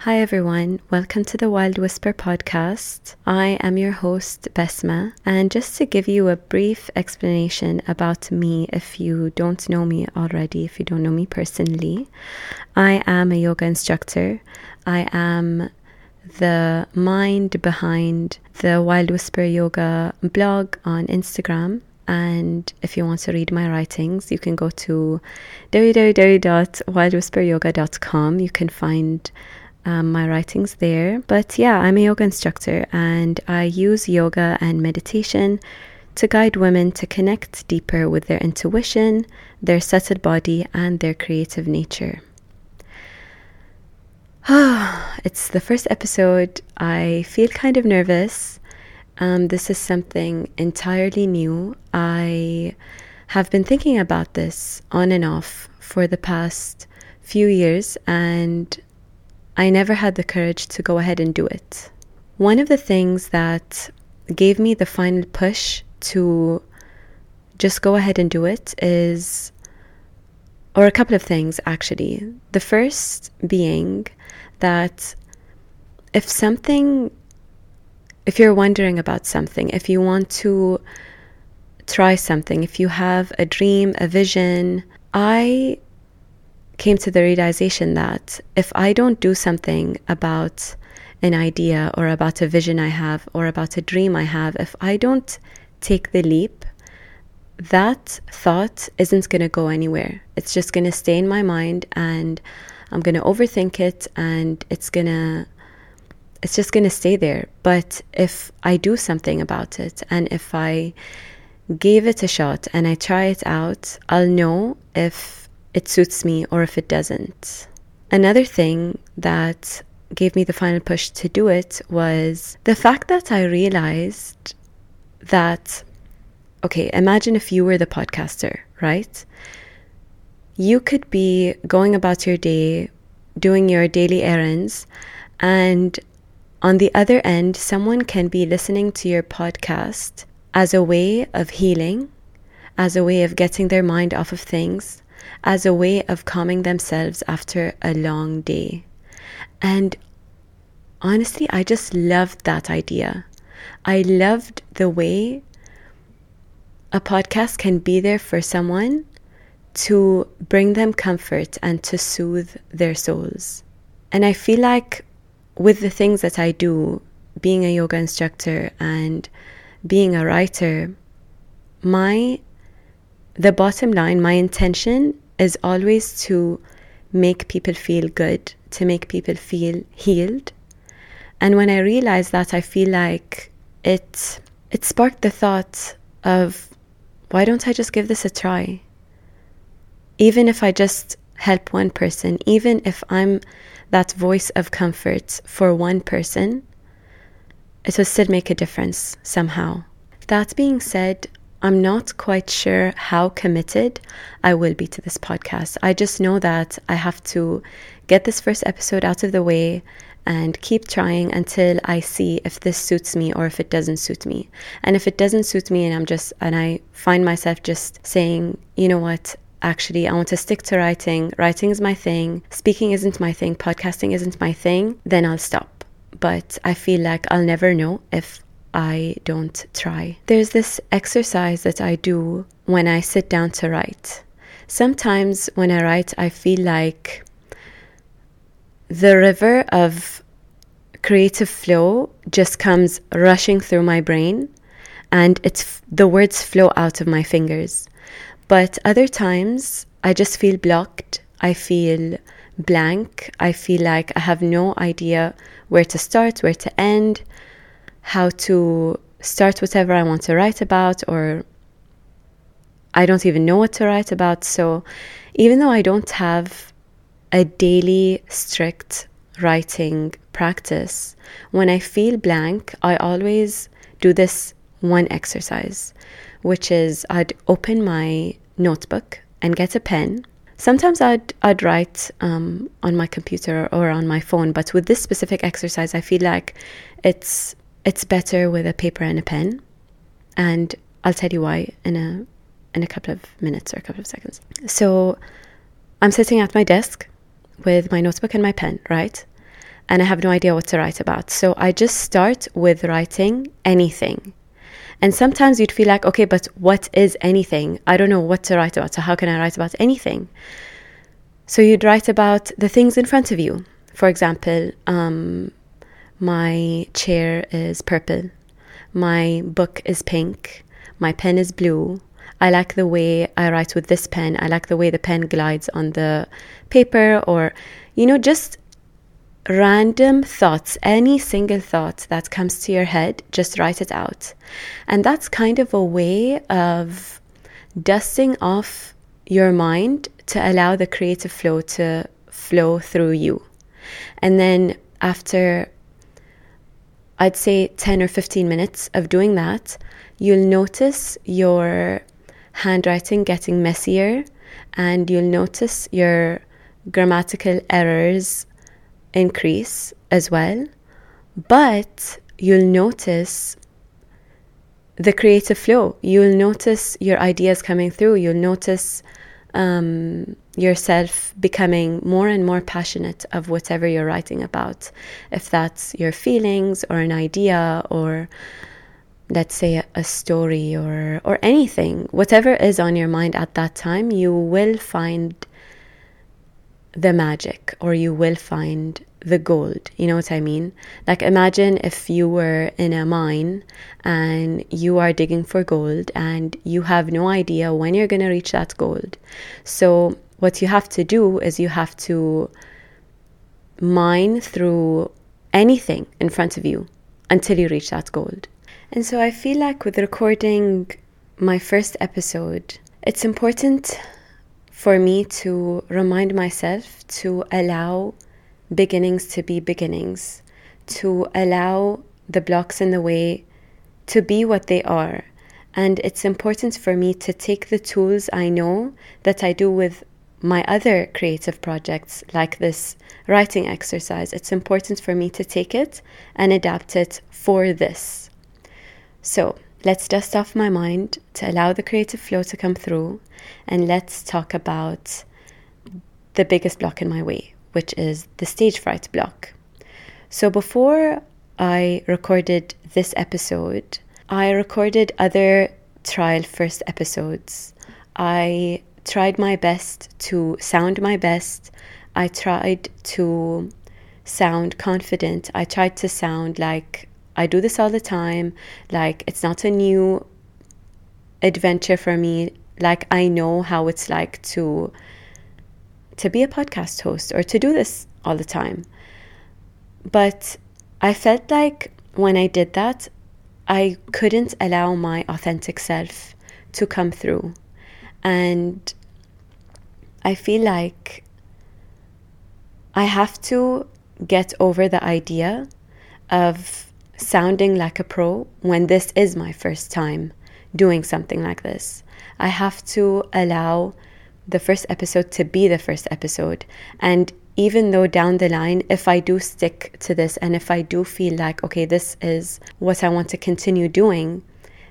Hi, everyone. Welcome to the Wild Whisper podcast. I am your host, Besma. And just to give you a brief explanation about me, if you don't know me already, if you don't know me personally, I am a yoga instructor. I am the mind behind the Wild Whisper Yoga blog on Instagram. And if you want to read my writings, you can go to www.wildwhisperyoga.com. You can find um, my writings there. But yeah, I'm a yoga instructor and I use yoga and meditation to guide women to connect deeper with their intuition, their subtle body, and their creative nature. it's the first episode. I feel kind of nervous. Um, this is something entirely new. I have been thinking about this on and off for the past few years, and I never had the courage to go ahead and do it. One of the things that gave me the final push to just go ahead and do it is, or a couple of things actually. The first being that if something, if you're wondering about something, if you want to try something, if you have a dream, a vision, I came to the realization that if I don't do something about an idea or about a vision I have or about a dream I have, if I don't take the leap, that thought isn't going to go anywhere. It's just going to stay in my mind and I'm going to overthink it and it's going to it's just going to stay there. But if I do something about it and if I gave it a shot and I try it out, I'll know if it suits me or if it doesn't. Another thing that gave me the final push to do it was the fact that I realized that, okay, imagine if you were the podcaster, right? You could be going about your day, doing your daily errands, and on the other end, someone can be listening to your podcast as a way of healing, as a way of getting their mind off of things, as a way of calming themselves after a long day. And honestly, I just loved that idea. I loved the way a podcast can be there for someone to bring them comfort and to soothe their souls. And I feel like with the things that I do, being a yoga instructor and being a writer, my the bottom line, my intention is always to make people feel good, to make people feel healed. And when I realized that, I feel like it it sparked the thought of why don't I just give this a try? Even if I just help one person, even if I'm that voice of comfort for one person, it will still make a difference somehow. That being said, I'm not quite sure how committed I will be to this podcast. I just know that I have to get this first episode out of the way and keep trying until I see if this suits me or if it doesn't suit me. And if it doesn't suit me and I'm just, and I find myself just saying, you know what, actually, I want to stick to writing, writing is my thing, speaking isn't my thing, podcasting isn't my thing, then I'll stop. But I feel like I'll never know if I don't try. There's this exercise that I do when I sit down to write. Sometimes when I write, I feel like the river of creative flow just comes rushing through my brain and it's the words flow out of my fingers. But other times I just feel blocked. I feel blank. I feel like I have no idea where to start, where to end how to start whatever I want to write about, or I don't even know what to write about. So, even though I don't have a daily strict writing practice, when I feel blank, I always do this one exercise, which is I'd open my notebook and get a pen. Sometimes I'd I'd write um, on my computer or on my phone, but with this specific exercise, I feel like it's it's better with a paper and a pen. And I'll tell you why in a in a couple of minutes or a couple of seconds. So I'm sitting at my desk with my notebook and my pen, right? and I have no idea what to write about. So I just start with writing anything. And sometimes you'd feel like, okay, but what is anything? I don't know what to write about. So how can I write about anything? So you'd write about the things in front of you. For example, um, my chair is purple. My book is pink. My pen is blue. I like the way I write with this pen. I like the way the pen glides on the paper, or, you know, just random thoughts, any single thought that comes to your head, just write it out. And that's kind of a way of dusting off your mind to allow the creative flow to flow through you. And then after, I'd say 10 or 15 minutes of doing that, you'll notice your handwriting getting messier and you'll notice your grammatical errors increase as well. But you'll notice the creative flow. You'll notice your ideas coming through. You'll notice um, yourself becoming more and more passionate of whatever you're writing about. If that's your feelings or an idea or let's say a, story or or anything whatever is on your mind at that time you will find the magic or you will find the gold. You know what i mean? Like imagine if you were in a mine and you are digging for gold and you have no idea when you're going to reach that gold. So what you have to do is you have to mine through anything in front of you until you reach that gold. And so I feel like with recording my first episode, it's important for me to remind myself to allow beginnings to be beginnings, to allow the blocks in the way to be what they are. And it's important for me to take the tools I know that I do with my other creative projects, like this writing exercise. It's important for me to take it and adapt it for this. So let's dust off my mind to allow the creative flow to come through, and let's talk about the biggest block in my way, which is the stage fright block. So before I recorded this episode, I recorded other trial first episodes. I tried my best to sound my best. I tried to sound confident. I tried to sound like I do this all the time. Like, it's not a new adventure for me. Like, I know how it's like to to be a podcast host or to do this all the time. But I felt like when I did that, I couldn't allow my authentic self to come through. And I feel like I have to get over the idea of sounding like a pro when this is my first time doing something like this. I have to allow the first episode to be the first episode. And even though down the line, if I do stick to this and if I do feel like, okay, this is what I want to continue doing,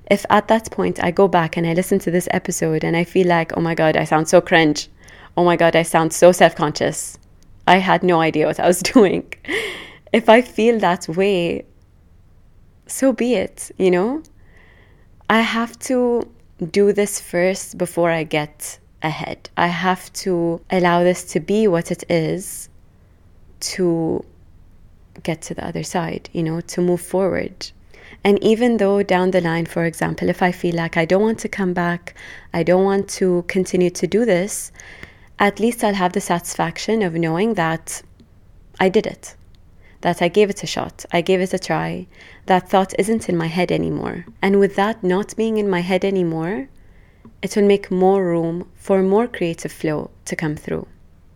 if at that point I go back and I listen to this episode and I feel like, oh my God, I sound so cringe. Oh my God, I sound so self conscious. I had no idea what I was doing. if I feel that way, so be it, you know? I have to do this first before I get ahead. I have to allow this to be what it is to get to the other side, you know, to move forward. And even though down the line, for example, if I feel like I don't want to come back, I don't want to continue to do this, at least I'll have the satisfaction of knowing that I did it that I gave it a shot, I gave it a try. That thought isn't in my head anymore. And with that not being in my head anymore, it will make more room for more creative flow to come through.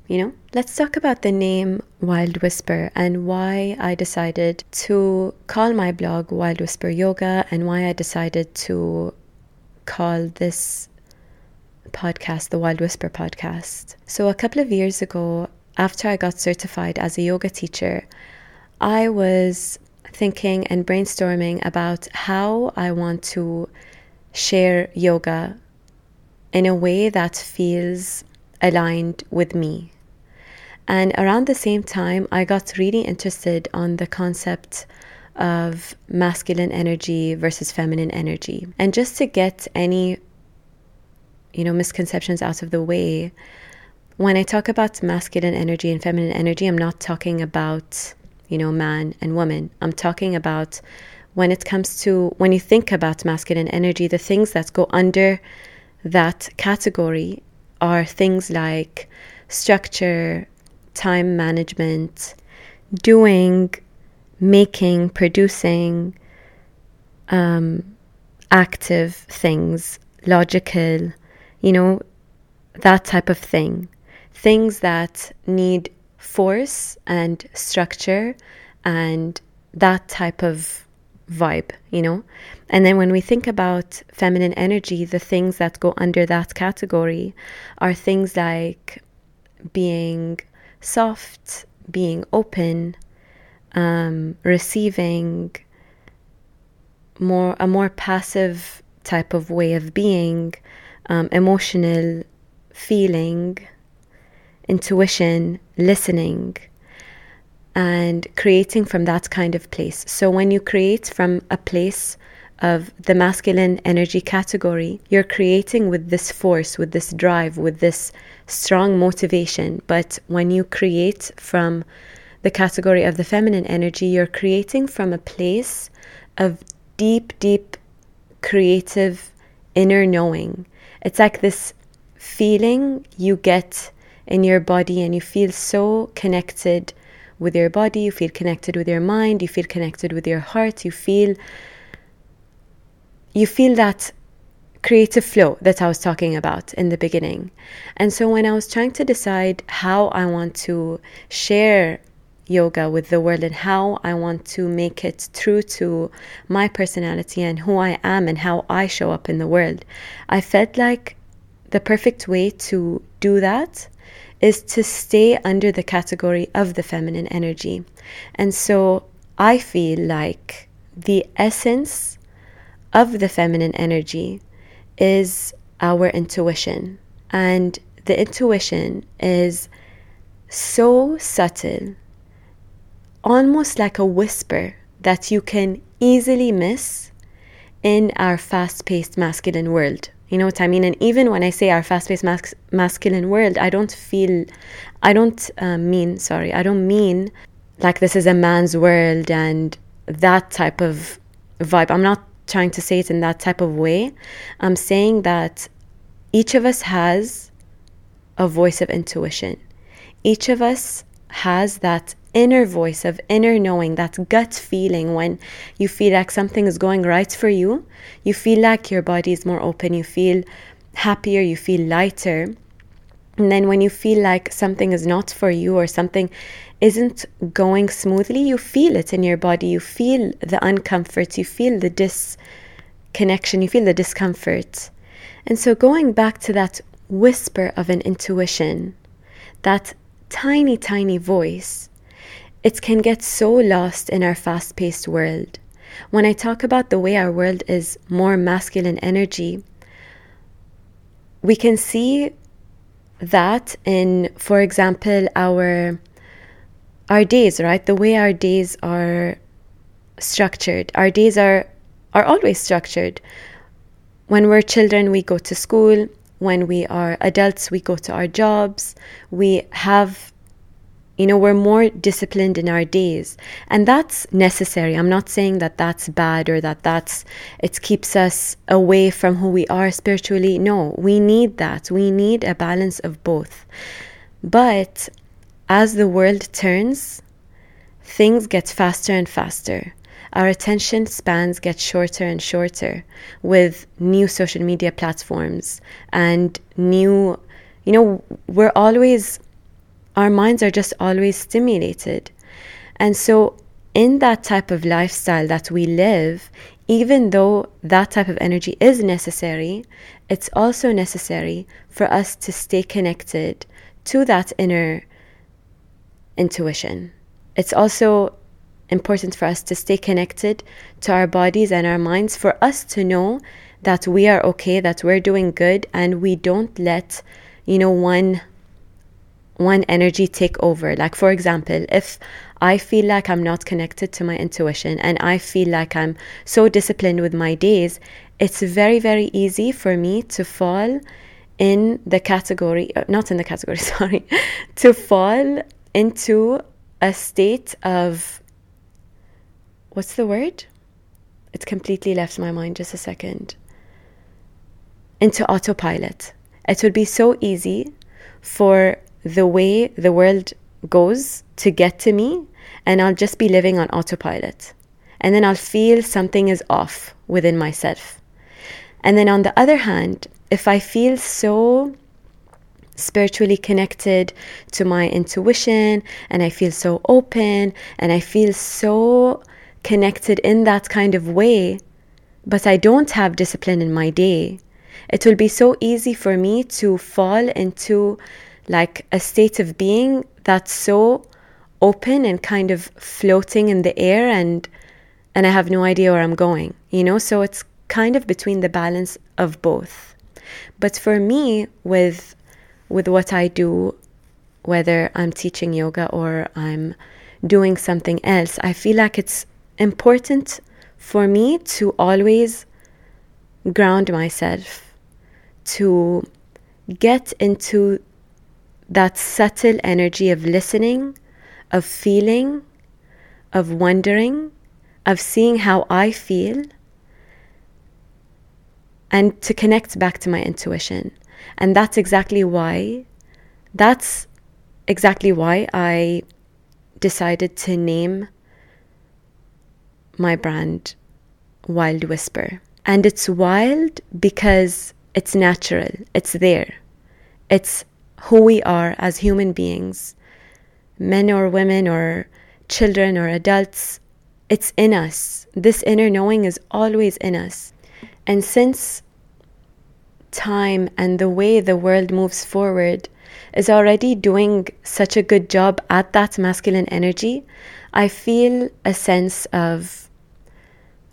You know? Let's talk about the name Wild Whisper and why I decided to call my blog Wild Whisper Yoga and why I decided to call this podcast the Wild Whisper podcast. So, a couple of years ago, after I got certified as a yoga teacher, I was thinking and brainstorming about how I want to share yoga in a way that feels aligned with me. And around the same time, I got really interested on the concept of masculine energy versus feminine energy. And just to get any you know misconceptions out of the way, when I talk about masculine energy and feminine energy, I'm not talking about, you know, man and woman. I'm talking about when it comes to when you think about masculine energy, the things that go under that category are things like structure, time management, doing, making, producing, um, active things, logical, you know, that type of thing. Things that need force and structure and that type of vibe, you know? And then when we think about feminine energy, the things that go under that category are things like being soft, being open, um, receiving more a more passive type of way of being, um, emotional feeling, intuition, listening, and creating from that kind of place. So when you create from a place of the masculine energy category, you're creating with this force, with this drive, with this strong motivation. But when you create from the category of the feminine energy, you're creating from a place of deep, deep creative inner knowing. It's like this feeling you get in your body, and you feel so connected with your body, you feel connected with your mind, you feel connected with your heart, you feel you feel that creative flow that I was talking about in the beginning. And so when I was trying to decide how I want to share yoga with the world and how I want to make it true to my personality and who I am and how I show up in the world, I felt like the perfect way to do that is to stay under the category of the feminine energy. And so I feel like the essence of the feminine energy is our intuition. And the intuition is so subtle, almost like a whisper that you can easily miss in our fast paced masculine world. You know what I mean? And even when I say our fast paced mas- masculine world, I don't feel, I don't uh, mean, sorry, I don't mean like this is a man's world and that type of vibe. I'm not trying to say it in that type of way. I'm saying that each of us has a voice of intuition. Each of us has that inner voice of inner knowing, that gut feeling when you feel like something is going right for you. You feel like your body is more open, you feel happier, you feel lighter. And then when you feel like something is not for you or something isn't going smoothly, you feel it in your body. You feel the uncomfort, you feel the disconnection, you feel the discomfort. And so going back to that whisper of an intuition, that tiny, tiny voice it can get so lost in our fast paced world. When I talk about the way our world is more masculine energy, we can see that in, for example, our our days, right? The way our days are structured. Our days are are always structured. When we're children, we go to school. When we are adults, we go to our jobs. We have you know, we're more disciplined in our days. And that's necessary. I'm not saying that that's bad or that that's, it keeps us away from who we are spiritually. No, we need that. We need a balance of both. But as the world turns, things get faster and faster. Our attention spans get shorter and shorter with new social media platforms and new, you know, we're always our minds are just always stimulated. And so, in that type of lifestyle that we live, even though that type of energy is necessary, it's also necessary for us to stay connected to that inner intuition. It's also important for us to stay connected to our bodies and our minds, for us to know that we are okay, that we're doing good, and we don't let, you know, one one energy take over. Like, for example, if I feel like I'm not connected to my intuition and I feel like I'm so disciplined with my days, it's very, very easy for me to fall in the category, uh, not in the category, sorry, to fall into a state of what's the word? It's completely left my mind just a second. Into autopilot. It would be so easy for the way the world goes to get to me, and I'll just be living on autopilot. And then I'll feel something is off within myself. And then on the other hand, if I feel so spiritually connected to my intuition and I feel so open and I feel so connected in that kind of way, but I don't have discipline in my day, it will be so easy for me to fall into like a state of being that's so open and kind of floating in the air and and I have no idea where I'm going, you know? So it's kind of between the balance of both. But for me with with what I do whether I'm teaching yoga or I'm doing something else, I feel like it's important for me to always ground myself, to get into that subtle energy of listening, of feeling, of wondering, of seeing how I feel, and to connect back to my intuition. And that's exactly why, that's exactly why I decided to name my brand Wild Whisper. And it's wild because it's natural, it's there. It's who we are as human beings, men or women or children or adults. It's in us. This inner knowing is always in us. And since time and the way the world moves forward is already doing such a good job at that masculine energy, I feel a sense of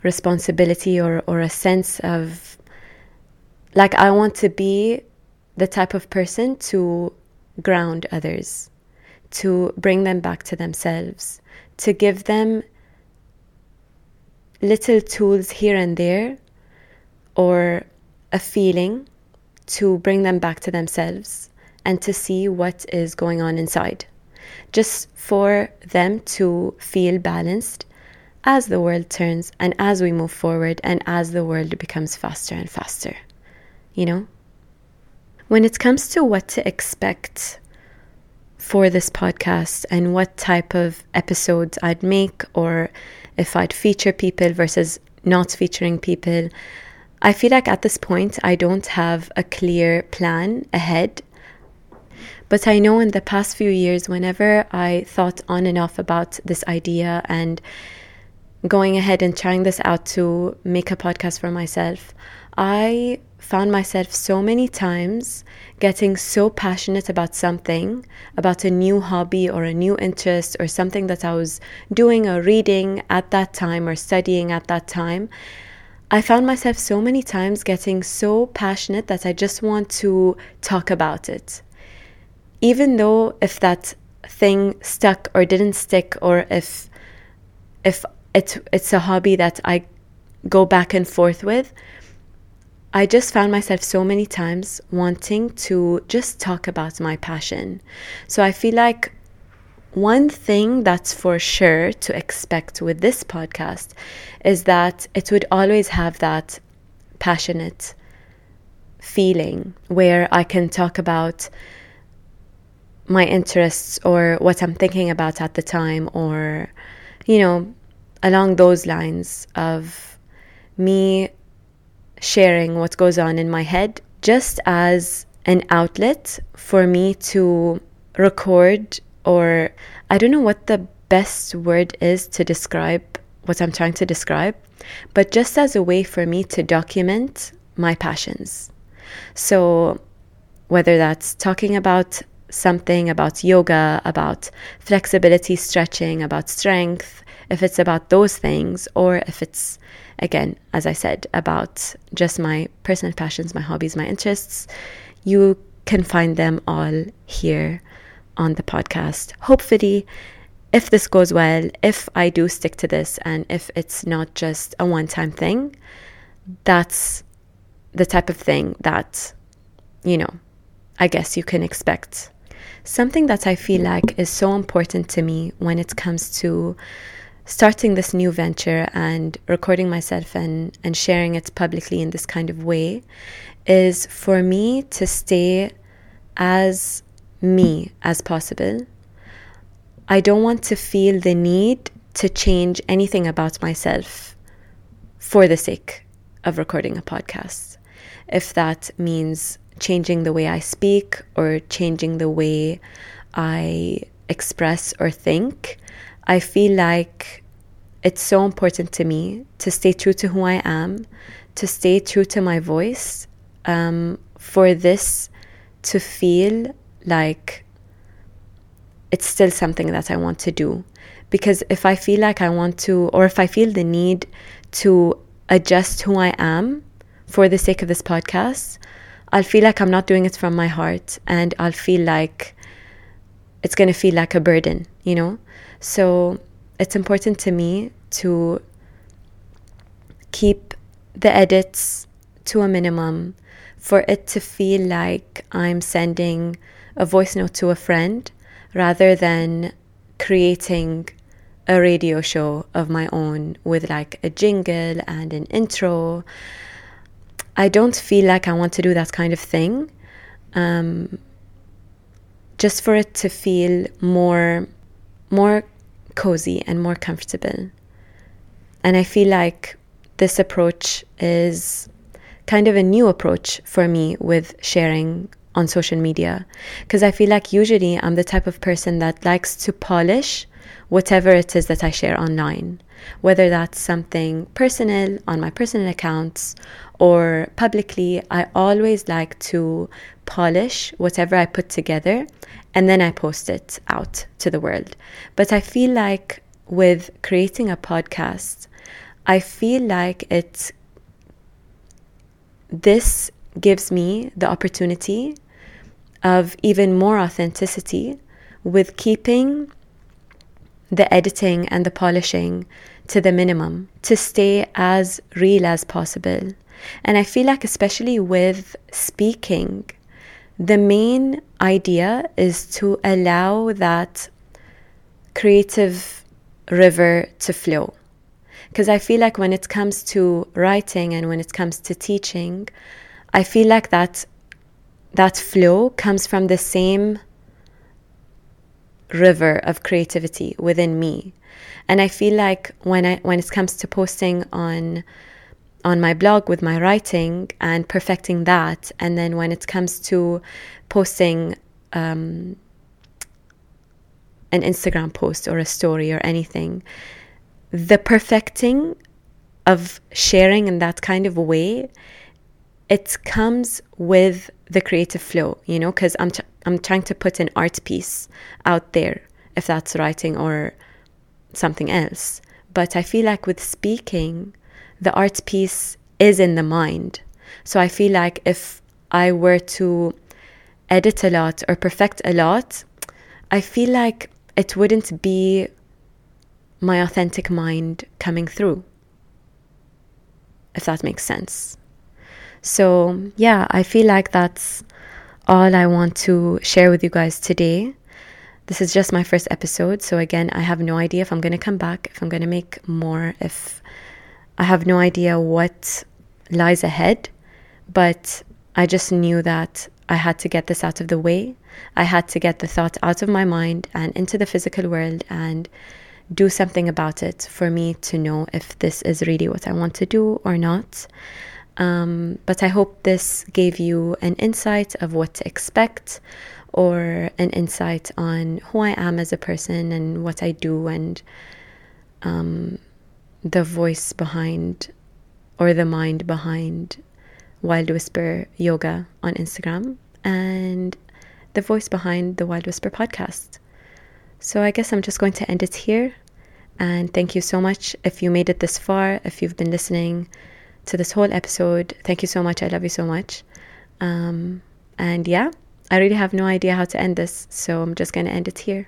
responsibility or, or a sense of like I want to be the type of person to ground others, to bring them back to themselves, to give them little tools here and there or a feeling to bring them back to themselves and to see what is going on inside. Just for them to feel balanced as the world turns and as we move forward and as the world becomes faster and faster. You know? When it comes to what to expect for this podcast and what type of episodes I'd make or if I'd feature people versus not featuring people, I feel like at this point I don't have a clear plan ahead. But I know in the past few years, whenever I thought on and off about this idea and going ahead and trying this out to make a podcast for myself, I found myself so many times getting so passionate about something, about a new hobby or a new interest or something that I was doing or reading at that time or studying at that time. I found myself so many times getting so passionate that I just want to talk about it. Even though if that thing stuck or didn't stick or if if it, it's a hobby that I go back and forth with, I just found myself so many times wanting to just talk about my passion. So I feel like one thing that's for sure to expect with this podcast is that it would always have that passionate feeling where I can talk about my interests or what I'm thinking about at the time, or, you know, along those lines of me sharing what goes on in my head just as an outlet for me to record or I don't know what the best word is to describe what I'm trying to describe, but just as a way for me to document my passions. So, whether that's talking about something about yoga, about flexibility, stretching, about strength, if it's about those things, or if it's, again, as I said, about just my personal passions, my hobbies, my interests, you can find them all here on the podcast. Hopefully, if this goes well, if I do stick to this, and if it's not just a one time thing, that's the type of thing that, you know, I guess you can expect. Something that I feel like is so important to me when it comes to starting this new venture and recording myself and, and sharing it publicly in this kind of way is for me to stay as me as possible. I don't want to feel the need to change anything about myself for the sake of recording a podcast. If that means changing the way I speak or changing the way I express or think, I feel like it's so important to me to stay true to who I am, to stay true to my voice, um, for this to feel like it's still something that I want to do. Because if I feel like I want to, or if I feel the need to adjust who I am for the sake of this podcast, I'll feel like I'm not doing it from my heart and I'll feel like it's going to feel like a burden, you know? So it's important to me to keep the edits to a minimum for it to feel like I'm sending a voice note to a friend rather than creating a radio show of my own with like a jingle and an intro. I don't feel like I want to do that kind of thing. Um, just for it to feel more more cozy and more comfortable. And I feel like this approach is kind of a new approach for me with sharing on social media because I feel like usually I'm the type of person that likes to polish whatever it is that I share online, whether that's something personal on my personal accounts or publicly. I always like to polish whatever I put together and then I post it out to the world. But I feel like with creating a podcast, I feel like it this gives me the opportunity of even more authenticity with keeping the editing and the polishing to the minimum to stay as real as possible. And I feel like, especially with speaking, the main idea is to allow that creative river to flow. Because I feel like when it comes to writing and when it comes to teaching, I feel like that that flow comes from the same river of creativity within me. And I feel like when I when it comes to posting on on my blog with my writing and perfecting that, and then when it comes to posting um, an Instagram post or a story or anything, the perfecting of sharing in that kind of way, it comes with the creative flow, you know, because I'm, I'm trying to put an art piece out there, if that's writing or something else. But I feel like with speaking, the art piece is in the mind. So I feel like if I were to edit a lot or perfect a lot, I feel like it wouldn't be my authentic mind coming through, if that makes sense. So, yeah, I feel like that's all I want to share with you guys today. This is just my first episode, so again, I have no idea if I'm going to come back, if I'm going to make more, if I have no idea what lies ahead, but I just knew that I had to get this out of the way. I had to get the thought out of my mind and into the physical world and do something about it for me to know if this is really what I want to do or not. Um, but I hope this gave you an insight of what to expect or an insight on who I am as a person and what I do and um, the voice behind or the mind behind Wild Whisper Yoga on Instagram and the voice behind the Wild Whisper podcast. So I guess I'm just going to end it here. And thank you so much if you made it this far, if you've been listening to this whole episode. Thank you so much. I love you so much. Um, and yeah, I really have no idea how to end this, so I'm just going to end it here.